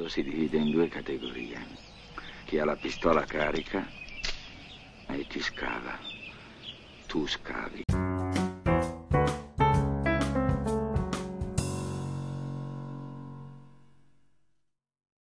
mondo si divide in due categorie. Chi ha la pistola carica e chi scava. Tu scavi.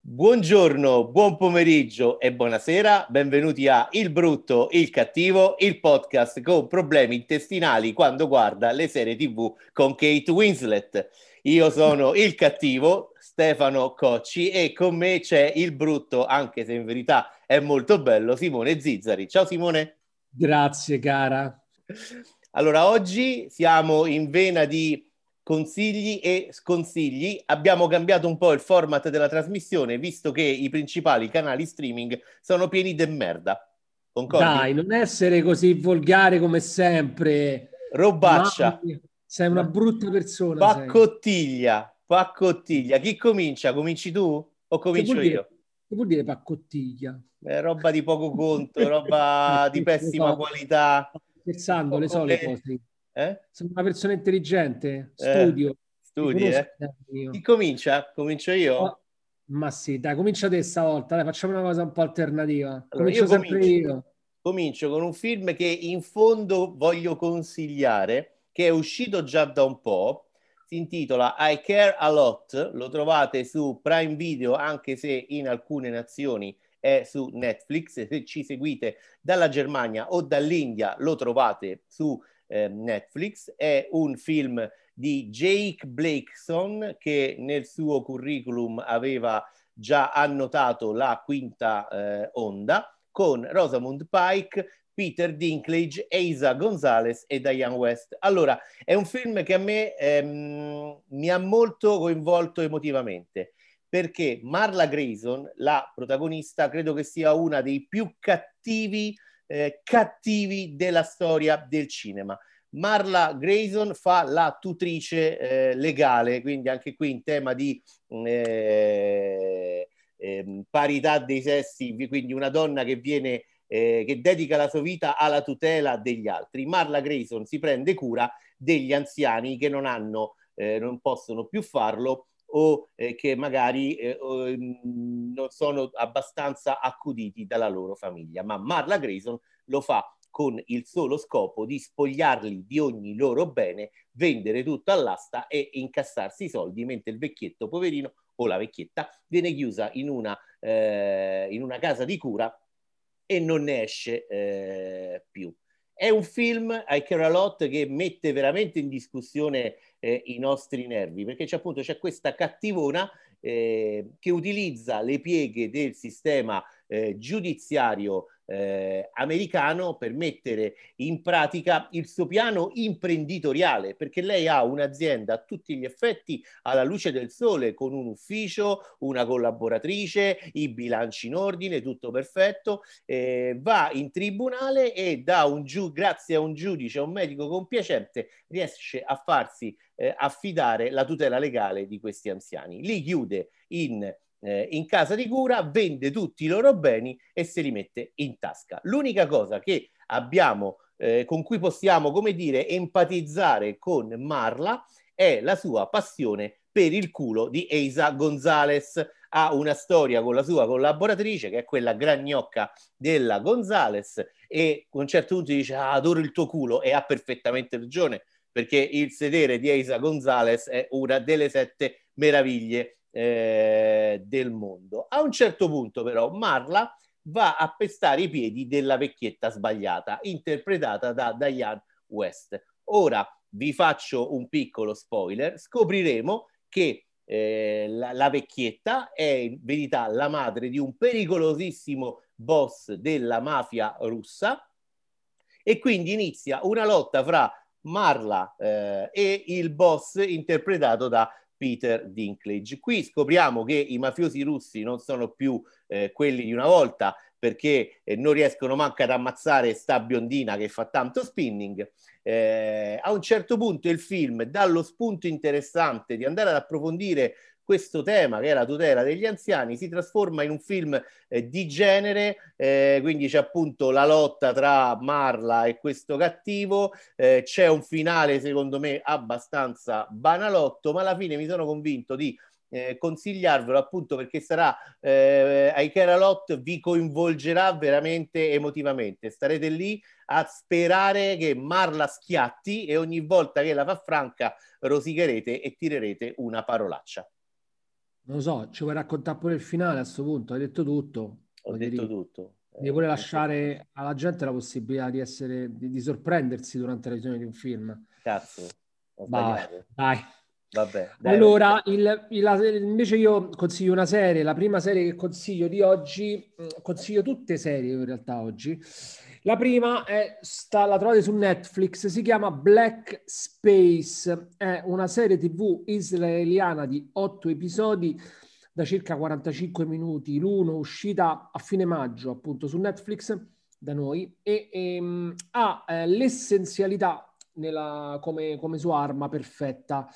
Buongiorno, buon pomeriggio e buonasera, benvenuti a Il Brutto, Il Cattivo, il podcast con problemi intestinali quando guarda le serie tv con Kate Winslet. Io sono il cattivo, Stefano Cocci, e con me c'è il brutto, anche se in verità è molto bello, Simone Zizzari. Ciao Simone. Grazie cara. Allora, oggi siamo in vena di consigli e sconsigli. Abbiamo cambiato un po' il format della trasmissione, visto che i principali canali streaming sono pieni di merda. Concordi? Dai, non essere così volgare come sempre. Robaccia. Mamma sei una brutta persona. Paccottiglia, sei. Paccottiglia. Chi comincia? Cominci tu o comincio che io? che vuol dire paccottiglia? È roba di poco conto, roba di pessima so. qualità. Scherzando, le so le cose. Eh? Sono una persona intelligente, studio. Eh, studi, eh? Chi comincia? Comincio io? Oh, ma sì, dai, comincia te stavolta, dai, facciamo una cosa un po' alternativa. Allora, comincio sempre comincio, io. Comincio con un film che in fondo voglio consigliare, che è uscito già da un po', si intitola I Care a Lot, lo trovate su Prime Video anche se in alcune nazioni è su Netflix, se ci seguite dalla Germania o dall'India lo trovate su eh, Netflix, è un film di Jake Blakeson che nel suo curriculum aveva già annotato la quinta eh, onda con Rosamund Pike, Peter Dinklage, Eisa Gonzalez e Diane West. Allora, è un film che a me ehm, mi ha molto coinvolto emotivamente perché Marla Grayson, la protagonista, credo che sia una dei più cattivi, eh, cattivi della storia del cinema. Marla Grayson fa la tutrice eh, legale, quindi anche qui in tema di eh, ehm, parità dei sessi, quindi una donna che viene eh, che dedica la sua vita alla tutela degli altri. Marla Grayson si prende cura degli anziani che non hanno, eh, non possono più farlo o eh, che magari eh, mm, non sono abbastanza accuditi dalla loro famiglia. Ma Marla Grayson lo fa con il solo scopo di spogliarli di ogni loro bene, vendere tutto all'asta e incassarsi i soldi, mentre il vecchietto poverino o la vecchietta viene chiusa in una, eh, in una casa di cura e non ne esce eh, più. È un film, I Care a Lot, che mette veramente in discussione eh, i nostri nervi, perché c'è appunto c'è questa cattivona eh, che utilizza le pieghe del sistema eh, giudiziario eh, americano per mettere in pratica il suo piano imprenditoriale, perché lei ha un'azienda a tutti gli effetti alla luce del sole, con un ufficio, una collaboratrice, i bilanci in ordine, tutto perfetto, eh, va in tribunale e da un giu- grazie a un giudice, a un medico compiacente, riesce a farsi eh, affidare la tutela legale di questi anziani. Li chiude in eh, in casa di cura, vende tutti i loro beni e se li mette in tasca. L'unica cosa che abbiamo, eh, con cui possiamo, come dire, empatizzare con Marla è la sua passione per il culo di Eisa Gonzalez. Ha una storia con la sua collaboratrice, che è quella gragnocca della Gonzalez, e a un certo punto dice: ah, Adoro il tuo culo, e ha perfettamente ragione, perché il sedere di Eisa Gonzalez è una delle sette meraviglie eh, del mondo. A un certo punto però Marla va a pestare i piedi della vecchietta sbagliata, interpretata da Diane West. Ora vi faccio un piccolo spoiler, scopriremo che eh, la, la, vecchietta è in verità la madre di un pericolosissimo boss della mafia russa e quindi inizia una lotta fra Marla eh, e il boss interpretato da Peter Dinklage. Qui scopriamo che i mafiosi russi non sono più eh, quelli di una volta perché eh, non riescono manco ad ammazzare sta biondina che fa tanto spinning. Eh, a un certo punto il film dà lo spunto interessante di andare ad approfondire questo tema che è la tutela degli anziani si trasforma in un film eh, di genere, eh, quindi c'è appunto la lotta tra Marla e questo cattivo, eh, c'è un finale secondo me abbastanza banalotto, ma alla fine mi sono convinto di eh, consigliarvelo appunto perché sarà eh, ai Keralot vi coinvolgerà veramente emotivamente. Starete lì a sperare che Marla schiatti e ogni volta che la fa franca rosicherete e tirerete una parolaccia. Non lo so, ci vuoi raccontare pure il finale a questo punto? Hai detto tutto. Ho detto dire. tutto. Devi pure eh, lasciare alla gente la possibilità di, essere, di, di sorprendersi durante la visione di un film. Cazzo, ho Vai, dai. Vabbè, allora, il, il, invece io consiglio una serie, la prima serie che consiglio di oggi, mm, consiglio tutte serie in realtà oggi. La prima è, sta, la trovate su Netflix, si chiama Black Space, è una serie tv israeliana di otto episodi da circa 45 minuti, l'uno uscita a fine maggio appunto su Netflix da noi e, e ehm, ha eh, l'essenzialità nella, come, come sua arma perfetta.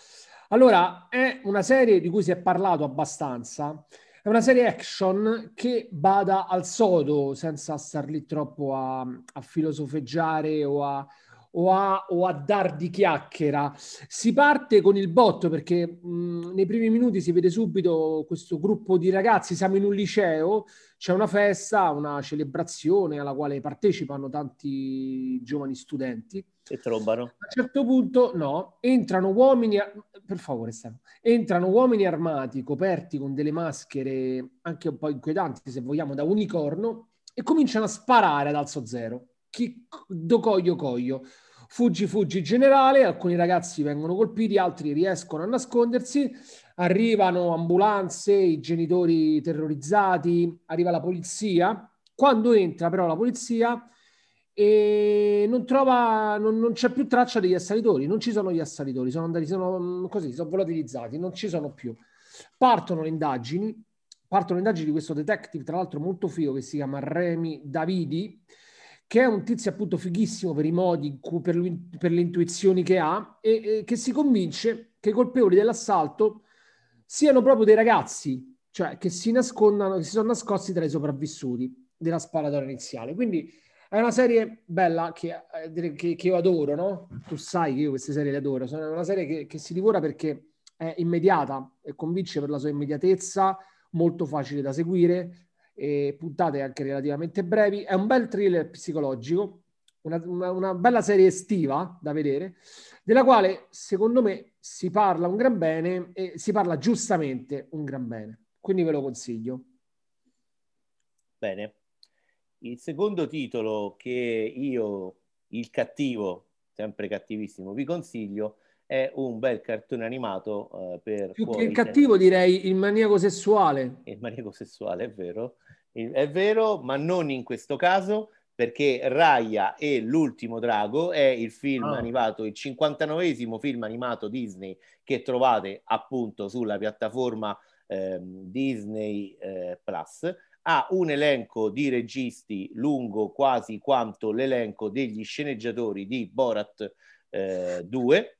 Allora, è una serie di cui si è parlato abbastanza. È una serie action che bada al sodo senza star lì troppo a, a filosofeggiare o a, o a, o a, dar di chiacchiera. Si parte con il botto perché mh, nei primi minuti si vede subito questo gruppo di ragazzi, siamo in un liceo, c'è una festa, una celebrazione alla quale partecipano tanti giovani studenti e trombano. A un certo punto, no, entrano uomini, per favore, Stefano, entrano uomini armati, coperti con delle maschere anche un po' inquietanti, se vogliamo, da unicorno, e cominciano a sparare ad alzo zero. Chi, do coglio coglio. Fuggi, fuggi generale, alcuni ragazzi vengono colpiti, altri riescono a nascondersi, arrivano ambulanze, i genitori terrorizzati, arriva la polizia. Quando entra però la polizia e non trova, non, non, c'è più traccia degli assalitori, non ci sono gli assalitori, sono andati, sono mm, così, sono volatilizzati, non ci sono più. Partono le indagini, partono le indagini di questo detective, tra l'altro molto figo, che si chiama Remy Davidi, che è un tizio appunto fighissimo per i modi, per, per le intuizioni che ha, e, e che si convince che i colpevoli dell'assalto siano proprio dei ragazzi, cioè che si nascondano, che si sono nascosti tra i sopravvissuti della sparatoria iniziale. Quindi è una serie bella che, eh, che, che, io adoro, no? Tu sai che io queste serie le adoro. Sono una serie che, che si divora perché è immediata e convince per la sua immediatezza, molto facile da seguire, e puntate anche relativamente brevi. È un bel thriller psicologico, una, una, una bella serie estiva da vedere, della quale secondo me si parla un gran bene e si parla giustamente un gran bene. Quindi ve lo consiglio. Bene, il secondo titolo che io, il cattivo, sempre cattivissimo, vi consiglio è un bel cartone animato uh, per... Più che il cattivo direi il maniaco sessuale. Il maniaco sessuale, è vero. È vero, ma non in questo caso, perché Raya e l'ultimo drago è il film ah. animato, il 59esimo film animato Disney che trovate appunto sulla piattaforma eh, Disney eh, Plus ha un elenco di registi lungo quasi quanto l'elenco degli sceneggiatori di Borat eh, 2.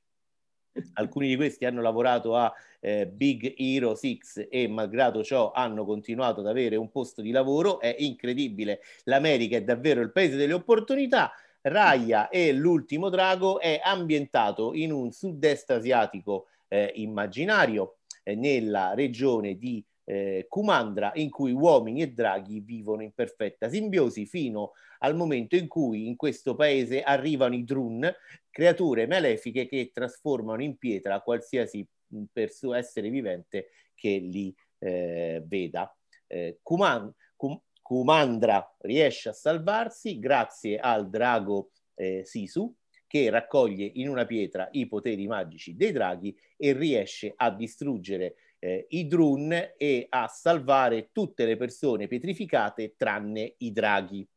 Alcuni di questi hanno lavorato a eh, Big Hero 6 e malgrado ciò hanno continuato ad avere un posto di lavoro. È incredibile, l'America è davvero il paese delle opportunità. Raya e l'ultimo drago è ambientato in un sud-est asiatico eh, immaginario eh, nella regione di eh, Kumandra in cui uomini e draghi vivono in perfetta simbiosi fino al momento in cui in questo paese arrivano i Drun, creature malefiche che trasformano in pietra qualsiasi mm, perso- essere vivente che li eh, veda. Eh, Kuman- Kum- Kumandra riesce a salvarsi grazie al drago eh, Sisu che raccoglie in una pietra i poteri magici dei draghi e riesce a distruggere eh, i Drun e a salvare tutte le persone pietrificate tranne i draghi.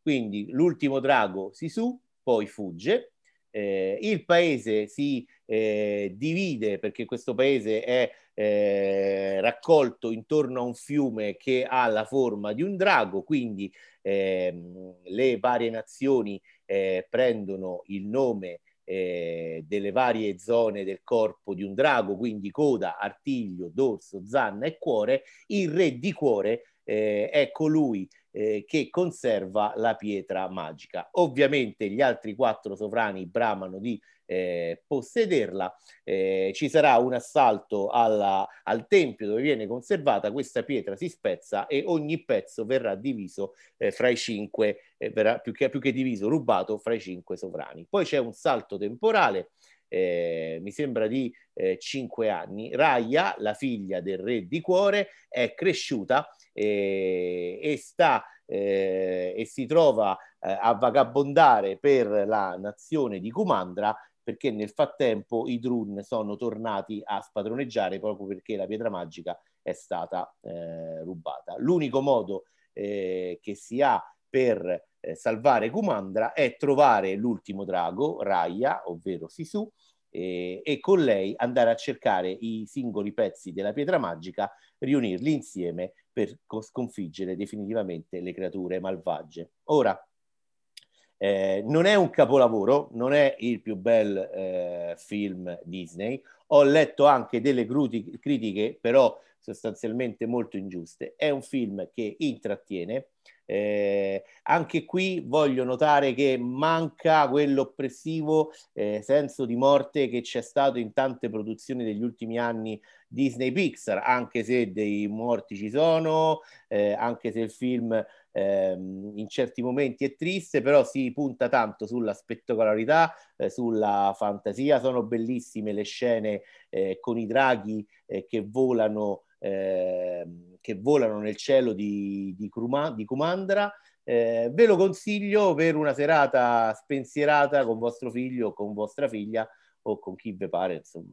Quindi l'ultimo drago si su, poi fugge, eh, il paese si eh, divide perché questo paese è eh, raccolto intorno a un fiume che ha la forma di un drago, quindi ehm, le varie nazioni eh, prendono il nome eh, delle varie zone del corpo di un drago, quindi coda, artiglio, dorso, zanna e cuore, il re di cuore eh, è colui eh, che conserva la pietra magica. Ovviamente gli altri quattro sovrani bramano di eh, possederla. Eh, ci sarà un assalto alla, al tempio dove viene conservata, questa pietra si spezza e ogni pezzo verrà diviso eh, fra i cinque, eh, verrà più che, più che diviso, rubato fra i cinque sovrani. Poi c'è un salto temporale. Eh, mi sembra di eh, cinque anni. Raya, la figlia del re di cuore, è cresciuta eh, e sta eh, e si trova eh, a vagabondare per la nazione di Kumandra perché nel frattempo i Drun sono tornati a spadroneggiare proprio perché la pietra magica è stata eh, rubata. L'unico modo eh, che si ha per eh, salvare Kumandra è trovare l'ultimo drago, Raya, ovvero Sisu, e con lei andare a cercare i singoli pezzi della pietra magica, riunirli insieme per sconfiggere definitivamente le creature malvagie. Ora, eh, non è un capolavoro, non è il più bel eh, film Disney. Ho letto anche delle critiche, però sostanzialmente molto ingiuste. È un film che intrattiene. Eh, anche qui voglio notare che manca quell'oppressivo eh, senso di morte che c'è stato in tante produzioni degli ultimi anni Disney Pixar, anche se dei morti ci sono, eh, anche se il film ehm, in certi momenti è triste, però si punta tanto sulla spettacolarità, eh, sulla fantasia, sono bellissime le scene eh, con i draghi eh, che volano ehm, che volano nel cielo di, di, Kruma, di Kumandra. Eh, ve lo consiglio per una serata spensierata con vostro figlio o con vostra figlia o con chi vi pare, insomma.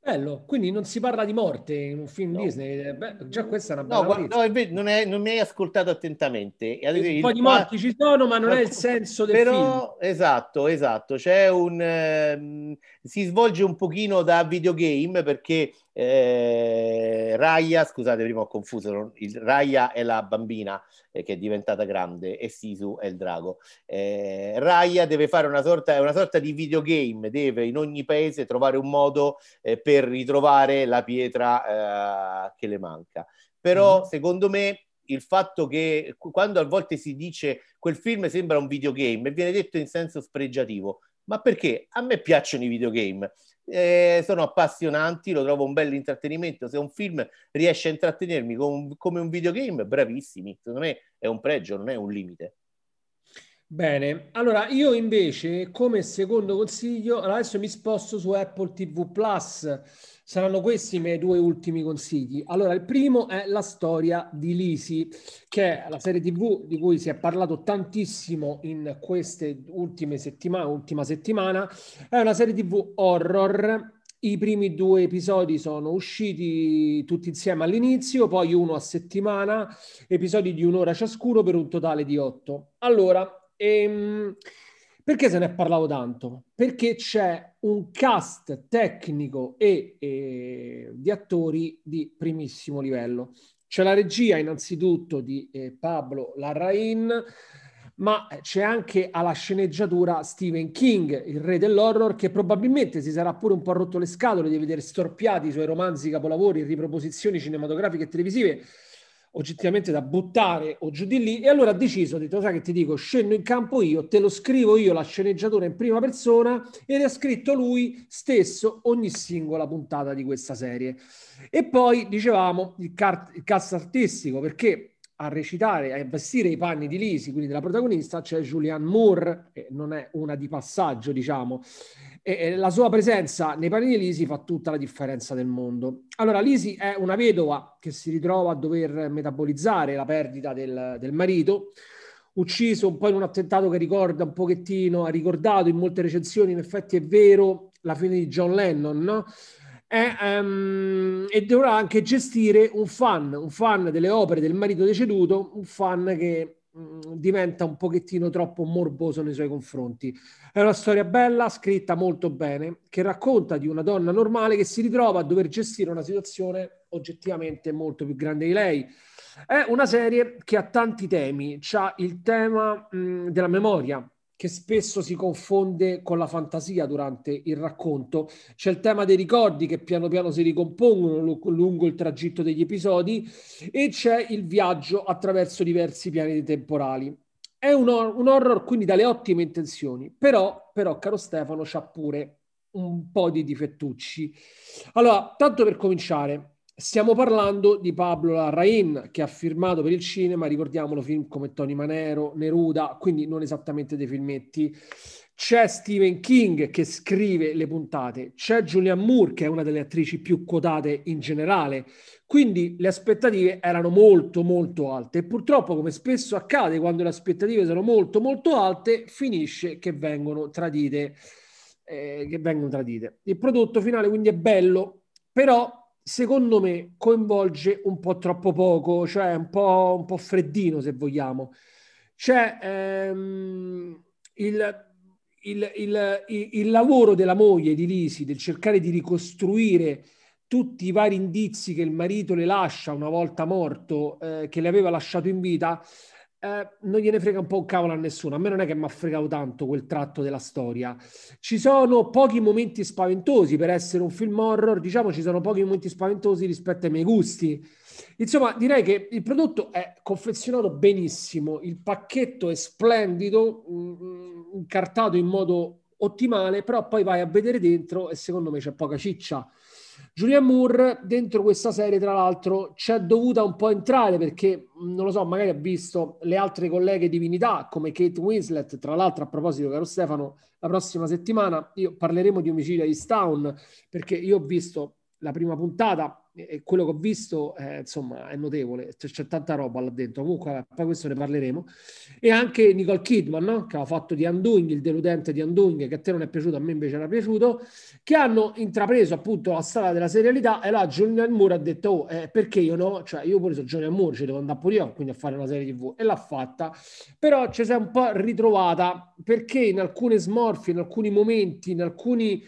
Bello, quindi non si parla di morte in un film no. Disney. Eh, beh, già questa è una bella no, no invece non, è, non, mi hai ascoltato attentamente. Un po' di morti ci sono, ma non è il senso del Però, film. Esatto, esatto. C'è un... Eh, si svolge un pochino da videogame perché eh, Raya, scusate, prima ho confuso, il, Raya è la bambina eh, che è diventata grande e Sisu è il drago. Eh, Raya deve fare una sorta, una sorta di videogame, deve in ogni paese trovare un modo eh, per ritrovare la pietra eh, che le manca. Però mm. secondo me il fatto che quando a volte si dice quel film sembra un videogame, viene detto in senso spregiativo, ma perché a me piacciono i videogame eh, sono appassionanti, lo trovo un bel intrattenimento. Se un film riesce a intrattenermi con, come un videogame, bravissimi. Secondo me è un pregio, non è un limite. Bene, allora io invece come secondo consiglio, adesso mi sposto su Apple TV Plus, saranno questi i miei due ultimi consigli. Allora, il primo è la storia di Lisi, che è la serie TV di cui si è parlato tantissimo in queste ultime settimane, ultima settimana, è una serie TV horror i primi due episodi sono usciti tutti insieme all'inizio, poi uno a settimana, episodi di un'ora ciascuno per un totale di otto. Allora, Ehm, perché se ne è parlato tanto? Perché c'è un cast tecnico e, e di attori di primissimo livello. C'è la regia innanzitutto di eh, Pablo Larrain, ma c'è anche alla sceneggiatura Stephen King, il re dell'horror, che probabilmente si sarà pure un po' rotto le scatole di vedere storpiati i suoi romanzi capolavori, riproposizioni cinematografiche e televisive oggettivamente da buttare o giù di lì e allora ha deciso, ha detto sai che ti dico, scendo in campo io, te lo scrivo io la sceneggiatura in prima persona ed ha scritto lui stesso ogni singola puntata di questa serie. E poi dicevamo il, car- il cast artistico perché a recitare, a vestire i panni di Lisi, quindi della protagonista, c'è Julianne Moore, che non è una di passaggio, diciamo, e la sua presenza nei panni di Lisi fa tutta la differenza del mondo. Allora, Lisi è una vedova che si ritrova a dover metabolizzare la perdita del, del marito, ucciso un po' in un attentato che ricorda un pochettino, ha ricordato in molte recensioni, in effetti è vero, la fine di John Lennon, no? E, um, e dovrà anche gestire un fan, un fan delle opere del marito deceduto, un fan che um, diventa un pochettino troppo morboso nei suoi confronti. È una storia bella, scritta molto bene, che racconta di una donna normale che si ritrova a dover gestire una situazione oggettivamente molto più grande di lei. È una serie che ha tanti temi, c'ha il tema mh, della memoria, che spesso si confonde con la fantasia durante il racconto. C'è il tema dei ricordi che piano piano si ricompongono lungo il tragitto degli episodi e c'è il viaggio attraverso diversi piani temporali. È un, or- un horror quindi dalle ottime intenzioni, però, però caro Stefano, c'ha pure un po' di difettucci. Allora, tanto per cominciare, Stiamo parlando di Pablo Larraín che ha firmato per il cinema, ricordiamolo, film come Tony Manero, Neruda, quindi non esattamente dei filmetti. C'è Stephen King che scrive le puntate, c'è Julianne Moore che è una delle attrici più quotate in generale, quindi le aspettative erano molto molto alte e purtroppo come spesso accade quando le aspettative sono molto molto alte finisce che vengono tradite. Eh, che vengono tradite. Il prodotto finale quindi è bello, però secondo me coinvolge un po' troppo poco, cioè un po', un po freddino se vogliamo. C'è ehm, il, il, il, il, lavoro della moglie di Lisi, del cercare di ricostruire tutti i vari indizi che il marito le lascia una volta morto, eh, che le aveva lasciato in vita, eh, non gliene frega un po' un cavolo a nessuno. A me non è che mi ha fregato tanto quel tratto della storia. Ci sono pochi momenti spaventosi per essere un film horror, diciamo ci sono pochi momenti spaventosi rispetto ai miei gusti. Insomma, direi che il prodotto è confezionato benissimo, il pacchetto è splendido, mm, incartato in modo ottimale, però poi vai a vedere dentro e secondo me c'è poca ciccia. Julian Moore dentro questa serie, tra l'altro, c'è dovuta un po' entrare perché, non lo so, magari ha visto le altre colleghe divinità come Kate Winslet. Tra l'altro, a proposito, caro Stefano, la prossima settimana io parleremo di omicidio a East Town perché io ho visto la prima puntata quello che ho visto eh, insomma è notevole. C'è, c'è, tanta roba là dentro. Comunque poi questo ne parleremo. E anche Nicole Kidman no? che ha fatto di Undoing il deludente di Undoing che a te non è piaciuto a me invece era piaciuto che hanno intrapreso appunto la strada della serialità e là Julian Moore ha detto oh eh, perché io no? Cioè io pure sono Julian Moore ci devo andare pure io quindi a fare una serie tv e l'ha fatta. Però ci si è un po' ritrovata perché in alcune smorfie in alcuni momenti in alcuni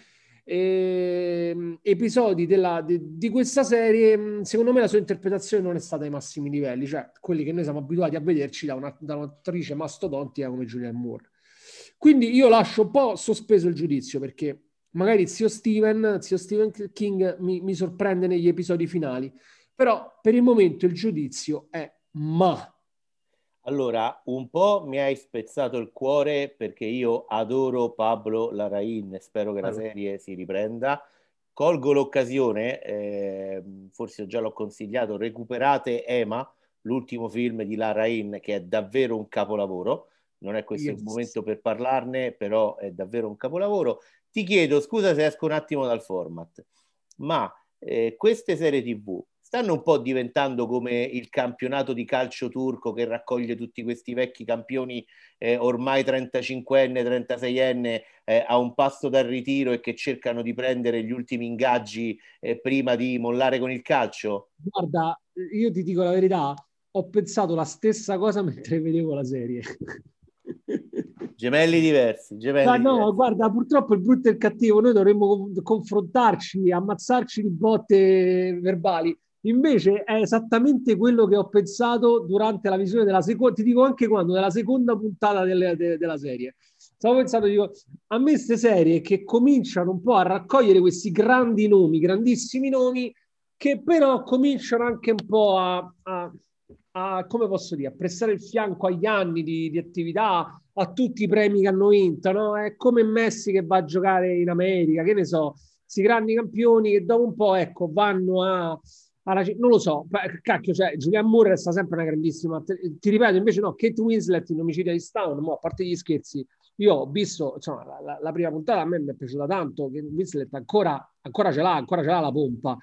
eh, episodi della, di, di, questa serie, mm, secondo me la sua interpretazione non è stata ai massimi livelli, cioè quelli che noi siamo abituati a vederci da, una, da un'attrice mastodontica come Julianne Moore. Quindi io lascio un po' sospeso il giudizio perché magari zio Steven, zio Stephen King mi, mi sorprende negli episodi finali, però per il momento il giudizio è ma allora, un po' mi hai spezzato il cuore perché io adoro Pablo Larraín, spero che la serie si riprenda. Colgo l'occasione, eh, forse già l'ho consigliato, recuperate Ema, l'ultimo film di Larraín che è davvero un capolavoro. Non è questo yes. il momento per parlarne, però è davvero un capolavoro. Ti chiedo, scusa se esco un attimo dal format, ma eh, queste serie TV stanno un po' diventando come il campionato di calcio turco che raccoglie tutti questi vecchi campioni eh, ormai 35enne, 36enne eh, a un passo dal ritiro e che cercano di prendere gli ultimi ingaggi eh, prima di mollare con il calcio? Guarda, io ti dico la verità, ho pensato la stessa cosa mentre vedevo la serie. Gemelli diversi. Gemelli Ma no, diversi. guarda, purtroppo il brutto e il cattivo, noi dovremmo confrontarci, ammazzarci di botte verbali Invece è esattamente quello che ho pensato durante la visione della seconda, ti dico anche quando, della seconda puntata delle, de, della serie. Stavo pensando, dico, a me queste serie che cominciano un po' a raccogliere questi grandi nomi, grandissimi nomi, che però cominciano anche un po' a, a, a come posso dire, a prestare il fianco agli anni di, di, attività, a tutti i premi che hanno vinto, no? È come Messi che va a giocare in America, che ne so, questi grandi campioni che dopo un po', ecco, vanno a non lo so, cacchio, cioè, Julian Moore resta sempre una grandissima. Ti ripeto, invece, no, Kate Winslet in Omicidio di Stown, mo, a parte gli scherzi, io ho visto insomma, la, la, la, prima puntata, a me mi è piaciuta tanto. Kate Winslet ancora, ancora ce l'ha, ancora ce l'ha la pompa.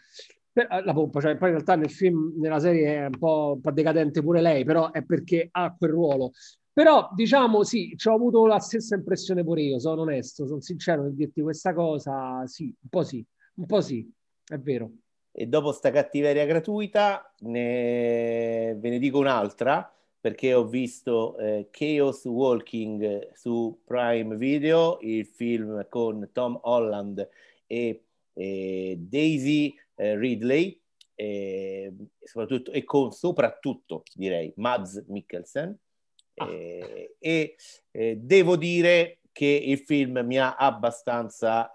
Per, la pompa, cioè, poi in realtà nel film, nella serie è un po', un po' decadente pure lei, però è perché ha quel ruolo. Però diciamo sì, ci ho avuto la stessa impressione pure io, sono onesto, sono sincero nel dirti questa cosa, sì, un po' sì, un po' sì, è vero. E dopo sta cattiveria gratuita ne... ve ne dico un'altra perché ho visto eh, Chaos Walking su Prime Video, il film con Tom Holland e, e Daisy eh, Ridley, e, soprattutto, e con soprattutto direi Mads Mikkelsen. Ah. Eh, e eh, devo dire che il film mi ha abbastanza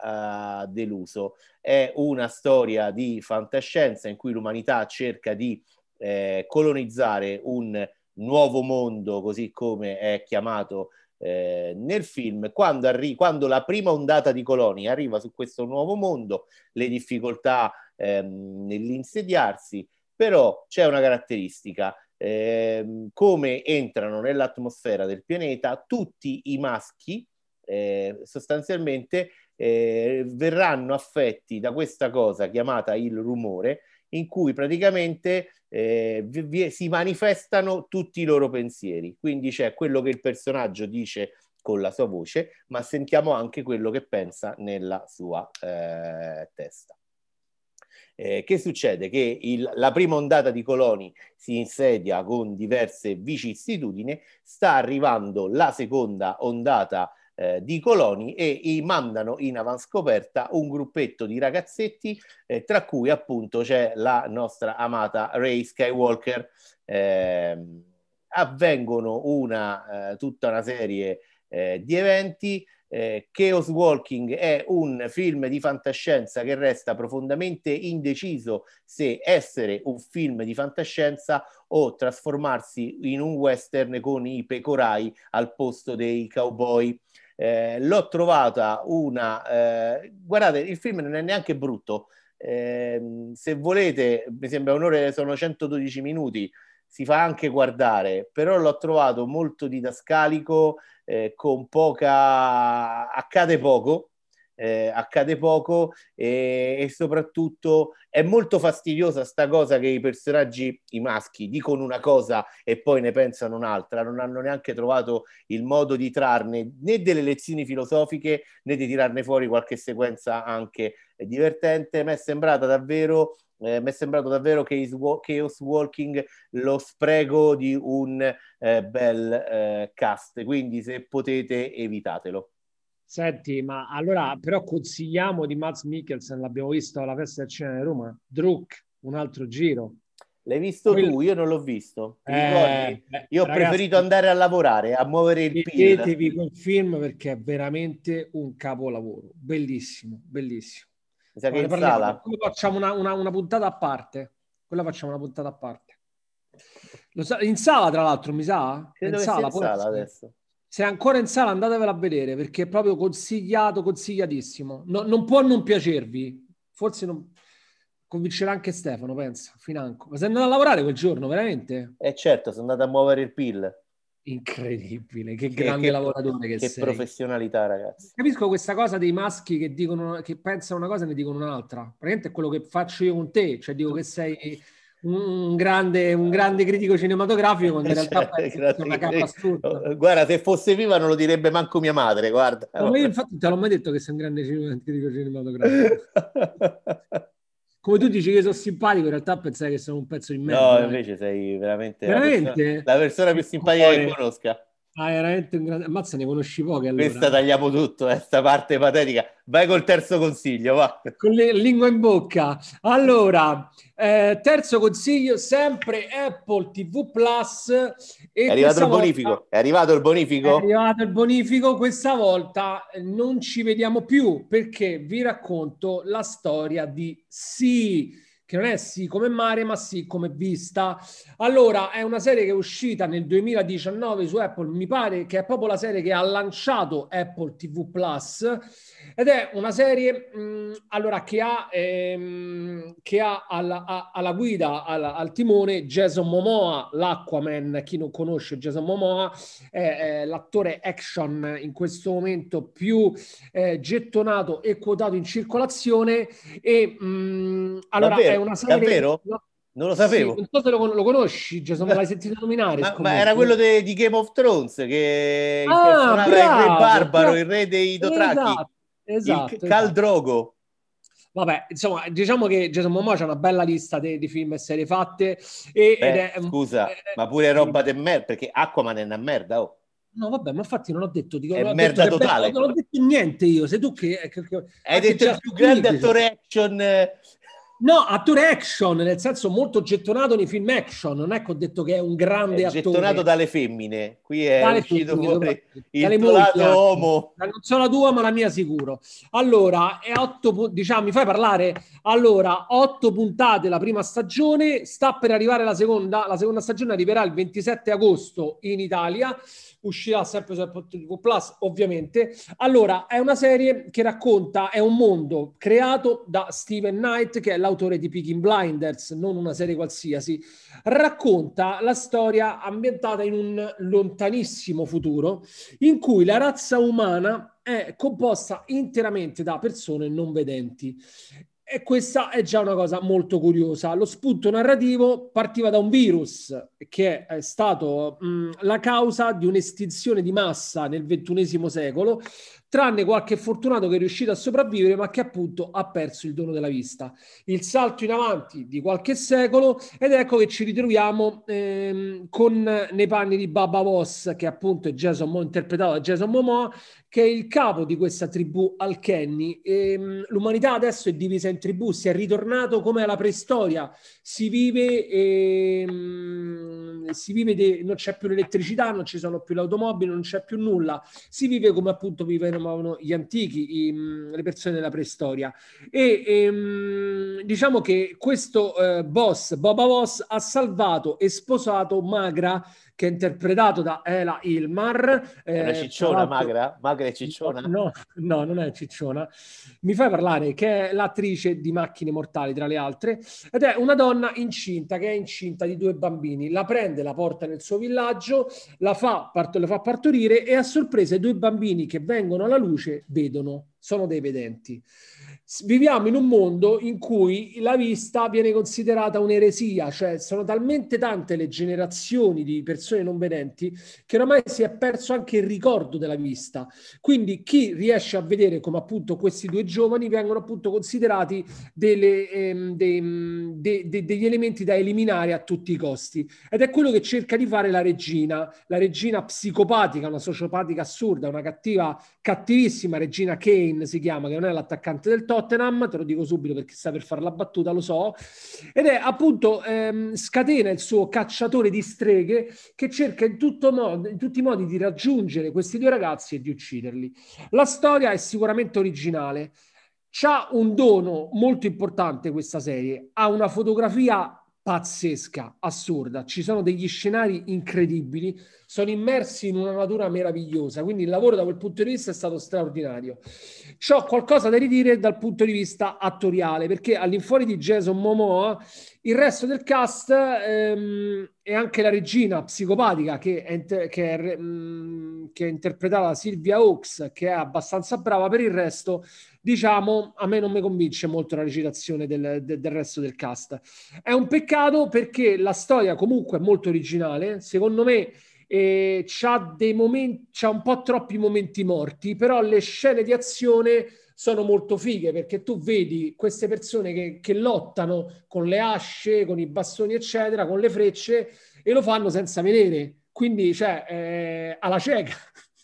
uh, deluso. È una storia di fantascienza in cui l'umanità cerca di eh, colonizzare un nuovo mondo, così come è chiamato eh, nel film. Quando, arri- quando la prima ondata di coloni arriva su questo nuovo mondo, le difficoltà ehm, nell'insediarsi, però c'è una caratteristica. Eh, come entrano nell'atmosfera del pianeta tutti i maschi eh, sostanzialmente eh, verranno affetti da questa cosa chiamata il rumore, in cui praticamente eh, vi, si manifestano tutti i loro pensieri. Quindi c'è quello che il personaggio dice con la sua voce, ma sentiamo anche quello che pensa nella sua eh, testa. Eh, che succede? Che il, la prima ondata di coloni si insedia con diverse vicissitudini, sta arrivando la seconda ondata eh, di coloni e i mandano in avanscoperta un gruppetto di ragazzetti, eh, tra cui appunto c'è la nostra amata Ray Skywalker. Eh, avvengono una, eh, tutta una serie eh, di eventi. Eh, Chaos Walking è un film di fantascienza che resta profondamente indeciso se essere un film di fantascienza o trasformarsi in un western con i pecorai al posto dei cowboy. Eh, l'ho trovata una... Eh, guardate, il film non è neanche brutto. Eh, se volete, mi sembra un'ora, sono 112 minuti, si fa anche guardare, però l'ho trovato molto didascalico, eh, con poca... accade poco, eh, accade poco e, e, soprattutto è molto fastidiosa sta cosa che i personaggi, i maschi, dicono una cosa e poi ne pensano un'altra, non hanno neanche trovato il modo di trarne né delle lezioni filosofiche né di tirarne fuori qualche sequenza anche divertente. Mi è sembrata davvero eh, mi è sembrato davvero che Chaos Walking lo spreco di un eh, bel eh, cast, quindi se potete evitatelo. Senti, ma allora però consigliamo di Mats Mikkelsen, l'abbiamo visto alla festa del cinema di Roma, Druk, un altro giro. L'hai visto Quello... tu? Io non l'ho visto. Eh, Io ho ragazzi, preferito andare a lavorare, a muovere il piede. Vedetevi quel film perché è veramente un capolavoro. Bellissimo, bellissimo. Mi sa che sala. facciamo una, una, una, puntata a parte. Quella facciamo una puntata a parte. Sa, in sala, tra l'altro, mi sa? Credo in sala, in sala adesso. Se è ancora in sala andatevela a vedere perché è proprio consigliato, consigliatissimo. No, non può non piacervi. Forse non convincerà anche Stefano, pensa, Financo. Ma sei andato a lavorare quel giorno, veramente? Eh certo, sono andato a muovere il PIL. Incredibile, che, che grande che, lavoratore che, che sei. professionalità, ragazzi. Capisco questa cosa dei maschi che dicono che pensano una cosa e ne dicono un'altra. Praticamente è quello che faccio io con te, cioè dico che sei un grande, un grande critico cinematografico quando in realtà cioè, una capa assurda. Guarda, se fosse viva non lo direbbe manco mia madre, guarda. ma io infatti te l'ho mai detto che sei un grande critico cinematografico. Come tu dici che sono simpatico, in realtà pensai che sono un pezzo di merda. No, invece sei veramente, veramente? La, persona, la persona più simpatica che conosca. Ah, veramente un grande... Ammazza, ne conosci poche allora. Questa tagliamo tutto, eh, sta parte patetica. Vai col terzo consiglio, va. Con le lingua in bocca. Allora, eh, terzo consiglio, sempre Apple TV Plus. è arrivato il bonifico? Volta... È arrivato il bonifico? È arrivato il bonifico. Questa volta non ci vediamo più perché vi racconto la storia di Sì che non è sì come mare, ma sì come vista. Allora, è una serie che è uscita nel 2019 su Apple, mi pare che è proprio la serie che ha lanciato Apple TV Plus ed è una serie mh, allora, che ha, ehm, che ha alla, a, alla guida, alla, al timone Jason Momoa, l'Aquaman, chi non conosce Jason Momoa, è, è l'attore action in questo momento più eh, gettonato e quotato in circolazione e mh, allora davvero? è una serie... Davvero? No, non lo sapevo. Sì, non so se lo, lo conosci, Jason, l'hai sentito nominare. ma, ma, era quello de, di Game of Thrones che ah, bravo, il re barbaro, bravo. il re dei Dotraki. Esatto esatto, esatto. Drogo. Vabbè, insomma, diciamo che Jason Momoa c'è una bella lista di, di film e serie fatte. E, Beh, è, scusa, è, ma pure roba di merda, perché Aquaman è una merda, oh. No, vabbè, ma infatti non ho detto dico, è merda detto totale. non ho detto niente io, sei tu che... che, che Hai detto il più grande attore action... No, attore action, nel senso molto gettonato nei film action, non è che ho detto che è un grande è attore. gettonato dalle femmine, qui è Dalle uscito femmine, fuori dalle anche. uomo. Non so la tua, ma la mia sicuro. Allora, è otto, diciamo, mi fai parlare? Allora, otto puntate la prima stagione, sta per arrivare la seconda, la seconda stagione arriverà il 27 agosto in Italia, uscirà sempre su Apple TV Plus, ovviamente. Allora, è una serie che racconta, è un mondo creato da Steven Knight, che è l'autore di Peaky Blinders, non una serie qualsiasi. Racconta la storia ambientata in un lontanissimo futuro in cui la razza umana è composta interamente da persone non vedenti. E questa è già una cosa molto curiosa. Lo spunto narrativo partiva da un virus che è stato mh, la causa di un'estinzione di massa nel ventunesimo secolo, tranne qualche fortunato che è riuscito a sopravvivere, ma che appunto ha perso il dono della vista. Il salto in avanti di qualche secolo, ed ecco che ci ritroviamo ehm, con nei panni di Baba Voss, che appunto è Jason, Mo- interpretato da Jason Momoa, che è il capo di questa tribù Alkenni. Ehm, l'umanità adesso è divisa in tribù, si è ritornato come alla preistoria, si vive, ehm, si vive de- non c'è più l'elettricità, non ci sono più le automobili, non c'è più nulla, si vive come appunto vivevano gli antichi, i, le persone della preistoria. E ehm, diciamo che questo eh, boss, Boba Boss, ha salvato e sposato Magra, che è interpretato da Ela Ilmar. È una eh, cicciona magra? Magra e cicciona? No, no, non è cicciona. Mi fai parlare che è l'attrice di Macchine Mortali, tra le altre, ed è una donna incinta che è incinta di due bambini. La prende, la porta nel suo villaggio, la fa, part- la fa partorire e a sorpresa i due bambini che vengono alla luce vedono, sono dei vedenti. Viviamo in un mondo in cui la vista viene considerata un'eresia, cioè sono talmente tante le generazioni di persone non vedenti che ormai si è perso anche il ricordo della vista. Quindi chi riesce a vedere come appunto questi due giovani vengono appunto considerati delle, ehm, dei- de- de- degli elementi da eliminare a tutti i costi. Ed è quello che cerca di fare la regina, la regina psicopatica, una sociopatica assurda, una cattiva, cattivissima regina Kane si chiama, che non è l'attaccante del Tottenham, te lo dico subito perché sta per fare la battuta, lo so, ed è appunto ehm, scatena il suo cacciatore di streghe che cerca in, modo, in tutti i modi di raggiungere questi due ragazzi e di ucciderli. La storia è sicuramente originale. C'ha un dono molto importante questa serie, ha una fotografia pazzesca, assurda, ci sono degli scenari incredibili, sono immersi in una natura meravigliosa, quindi il lavoro da quel punto di vista è stato straordinario. C'ho qualcosa da ridire dal punto di vista attoriale, perché all'infuori di Jason Momoa il resto del cast ehm, e anche la regina psicopatica che è, che, è, mm, che è interpretata da Silvia Hawks, che è abbastanza brava, per il resto, diciamo, a me non mi convince molto la recitazione del, de- del resto del cast. È un peccato perché la storia comunque è molto originale, secondo me eh, c'ha dei momenti, c'ha un po' troppi momenti morti, però le scene di azione sono molto fighe perché tu vedi queste persone che, che lottano con le asce, con i bastoni, eccetera, con le frecce e lo fanno senza vedere. Quindi, cioè, eh, alla cieca.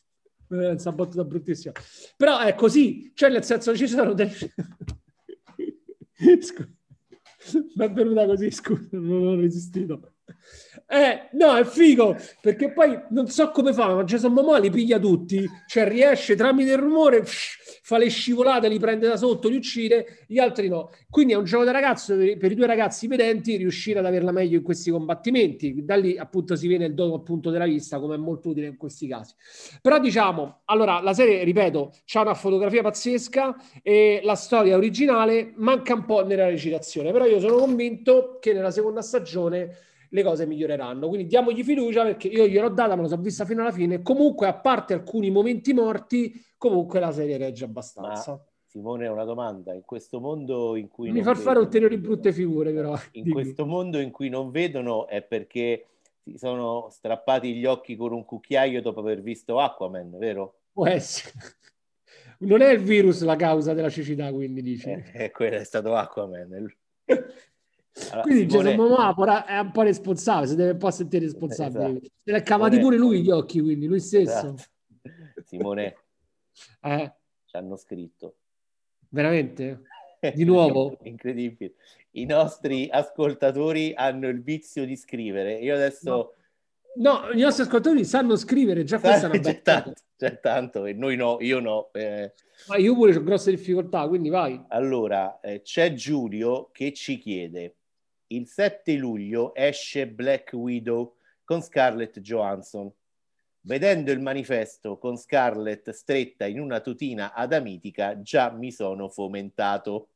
Questa battuta bruttissima. Però è così, cioè nel senso ci sono delle... Mi è venuta così, scusa, non ho resistito. Eh, no, è figo, perché poi non so come fa, ma Jason Momoa li piglia tutti, cioè riesce tramite il rumore, fa le scivolate, li prende da sotto, li uccide, gli altri no. Quindi è un gioco da ragazzo per, i due ragazzi vedenti riuscire ad averla meglio in questi combattimenti. Da lì appunto si viene il dono appunto della vista, come è molto utile in questi casi. Però diciamo, allora la serie, ripeto, c'ha una fotografia pazzesca e la storia originale manca un po' nella recitazione, però io sono convinto che nella seconda stagione le cose miglioreranno. Quindi diamogli fiducia perché io gliel'ho data, me lo sono vista fino alla fine. Comunque, a parte alcuni momenti morti, comunque la serie regge abbastanza. Ma Simone, una domanda. In questo mondo in cui... Mi far fare vedono- ulteriori brutte figure, però. In Dimmi. questo mondo in cui non vedono è perché si sono strappati gli occhi con un cucchiaio dopo aver visto Aquaman, vero? Può essere. Non è il virus la causa della cecità, quindi dici. Eh, eh, quello è stato Aquaman. Allora, Quindi Simone- Jason Momoa pora- è un po' responsabile, si deve un po' sentire responsabile. Esatto. Se l'è cavati Simone- pure lui gli occhi, quindi lui stesso. Esatto. Simone, Eh, ci hanno scritto. veramente? Di nuovo? Incredibile. i nostri ascoltatori hanno il vizio di scrivere. Io adesso... No, no i nostri ascoltatori sanno scrivere, già questa è c'è tanto, c'è tanto, e noi no, io no. Eh. Ma io pure ho grosse difficoltà, quindi vai. Allora, eh, c'è Giulio che ci chiede, il 7 luglio esce Black Widow con Scarlett Johansson. Vedendo il manifesto con Scarlett stretta in una tutina adamitica, già mi sono fomentato.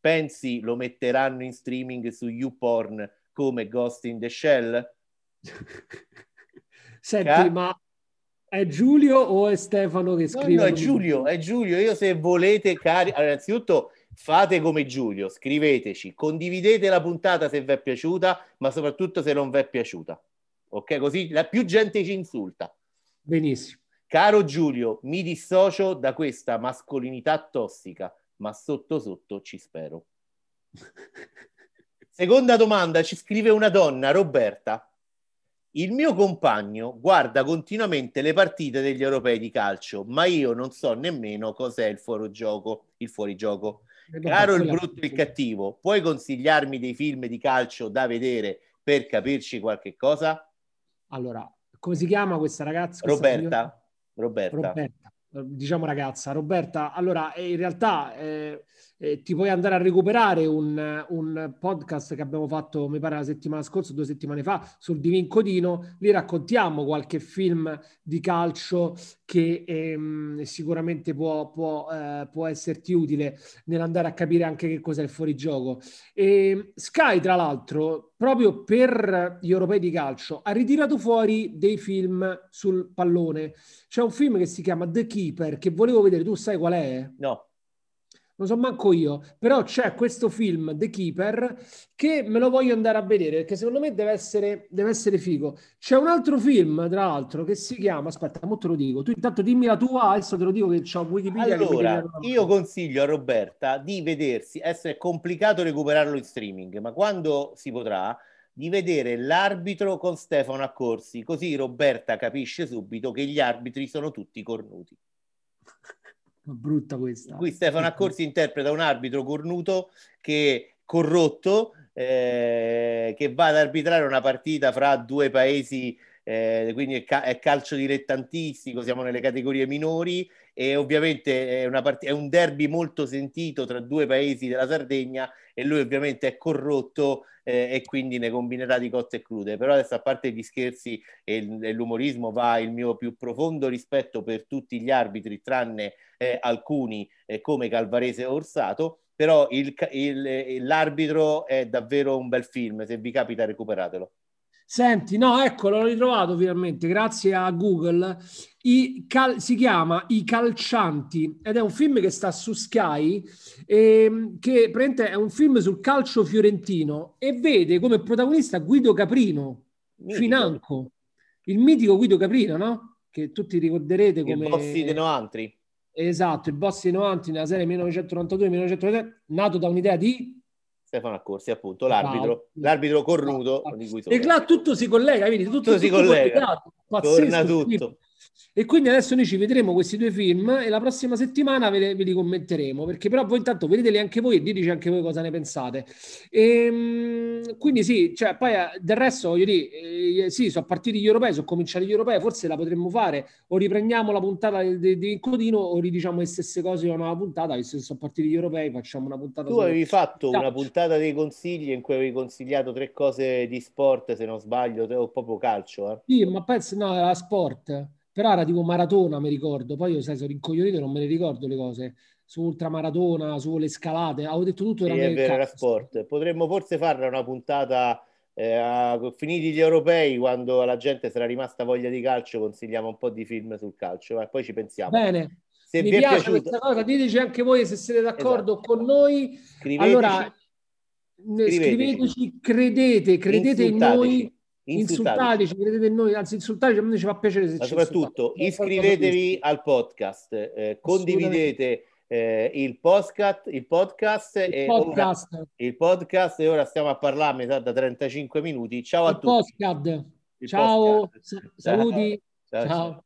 Pensi lo metteranno in streaming su YouPorn come Ghost in the Shell? Senti, Ca- ma è Giulio o è Stefano che scrive? No, no, è Giulio, è Giulio. Io se volete, cari... Allora, innanzitutto fate come Giulio, scriveteci, condividete la puntata se vi è piaciuta, ma soprattutto se non vi è piaciuta. Ok, così la più gente ci insulta. Benissimo. Caro Giulio, mi dissocio da questa mascolinità tossica, ma sotto sotto ci spero. Seconda domanda, ci scrive una donna, Roberta. Il mio compagno guarda continuamente le partite degli europei di calcio, ma io non so nemmeno cos'è il fuorigioco. Il fuorigioco. Caro il brutto e il cattivo, puoi consigliarmi dei film di calcio da vedere per capirci qualche cosa? Allora, come si chiama questa ragazza? Roberta. Roberta. Roberta. Diciamo ragazza, Roberta, allora eh, in realtà eh, eh, ti puoi andare a recuperare un, un, podcast che abbiamo fatto, mi pare, la settimana scorsa, due settimane fa, sul Divin Codino. Lì raccontiamo qualche film di calcio che ehm, sicuramente può, può, eh, può, esserti utile nell'andare a capire anche che cos'è il fuorigioco. E Sky, tra l'altro, proprio per gli europei di calcio, ha ritirato fuori dei film sul pallone. C'è un film che si chiama The Keeper, che volevo vedere, tu sai qual è? No non so manco io, però c'è questo film The Keeper che me lo voglio andare a vedere perché secondo me deve essere, deve essere figo. C'è un altro film, tra l'altro, che si chiama, aspetta, mo te lo dico, tu intanto dimmi la tua, adesso te lo dico che c'ho Wikipedia. Allora, io consiglio a Roberta di vedersi, essere complicato recuperarlo in streaming, ma quando si potrà, di vedere l'arbitro con Stefano Accorsi, così Roberta capisce subito che gli arbitri sono tutti cornuti brutta questa. Qui Stefano Accorsi interpreta un arbitro cornuto che corrotto eh, che va ad arbitrare una partita fra due paesi eh, quindi è, ca- è, calcio dilettantistico, siamo nelle categorie minori e ovviamente è, una part- è, un derby molto sentito tra due paesi della Sardegna e lui ovviamente è corrotto eh, e quindi ne combinerà di cotte crude. Però adesso a parte gli scherzi e, l'umorismo va il mio più profondo rispetto per tutti gli arbitri tranne eh, alcuni eh, come Calvarese Orsato però il, il, l'arbitro è davvero un bel film, se vi capita recuperatelo. Senti, no, ecco, l'ho ritrovato finalmente, grazie a Google. Cal- si chiama I Calcianti ed è un film che sta su Sky, ehm, che è un film sul calcio fiorentino e vede come protagonista Guido Caprino, mitico. Financo, il mitico Guido Caprino, no? Che tutti ricorderete come... Il boss di Noantri. Esatto, il boss di Noantri nella serie 1992-1993, nato da un'idea di Stefano Accorsi, appunto, l'arbitro, l'arbitro cornuto. Di cui e là tutto si collega, vedi, tutto, tutto si collega, torna tutto. E quindi adesso noi ci vedremo questi due film e la prossima settimana ve, le, ve li commenteremo, perché però voi intanto vedeteli anche voi e diteci anche voi cosa ne pensate. E, ehm, quindi sì, cioè, poi eh, del resto voglio dire, eh, sì, sono partiti gli europei, sono cominciati gli europei, forse la potremmo fare, o riprendiamo la puntata di, di Codino o ridiciamo le stesse cose in una nuova puntata, visto che sono partiti gli europei, facciamo una puntata. Tu avevi fatto una puntata dei consigli in cui avevi consigliato tre cose di sport, se non sbaglio, o proprio calcio. Eh? Sì, ma penso, no, era sport però era tipo maratona, mi ricordo. Poi io sai, sono rincoglionito, non me ne ricordo le cose. Su ultramaratona, sulle scalate, avevo detto tutto. Era, sì, è vero, era sport. Potremmo forse farla una puntata eh, finiti gli europei, quando la gente sarà rimasta voglia di calcio, consigliamo un po' di film sul calcio, e poi ci pensiamo. Bene, se mi piace piaciuto... questa cosa, diteci anche voi se siete d'accordo esatto. con noi. Scriveteci. Allora, scriveteci, scriveteci credete, credete in noi insultateci, credete in noi, anzi insultateci, a me ci fa piacere se Ma soprattutto iscrivetevi al podcast, eh, condividete eh, il podcast, il podcast, il, e podcast. Ora, il podcast e ora stiamo a parlarne da 35 minuti. Ciao a il tutti. Podcast. Ciao, podcast. saluti. ciao. ciao. ciao.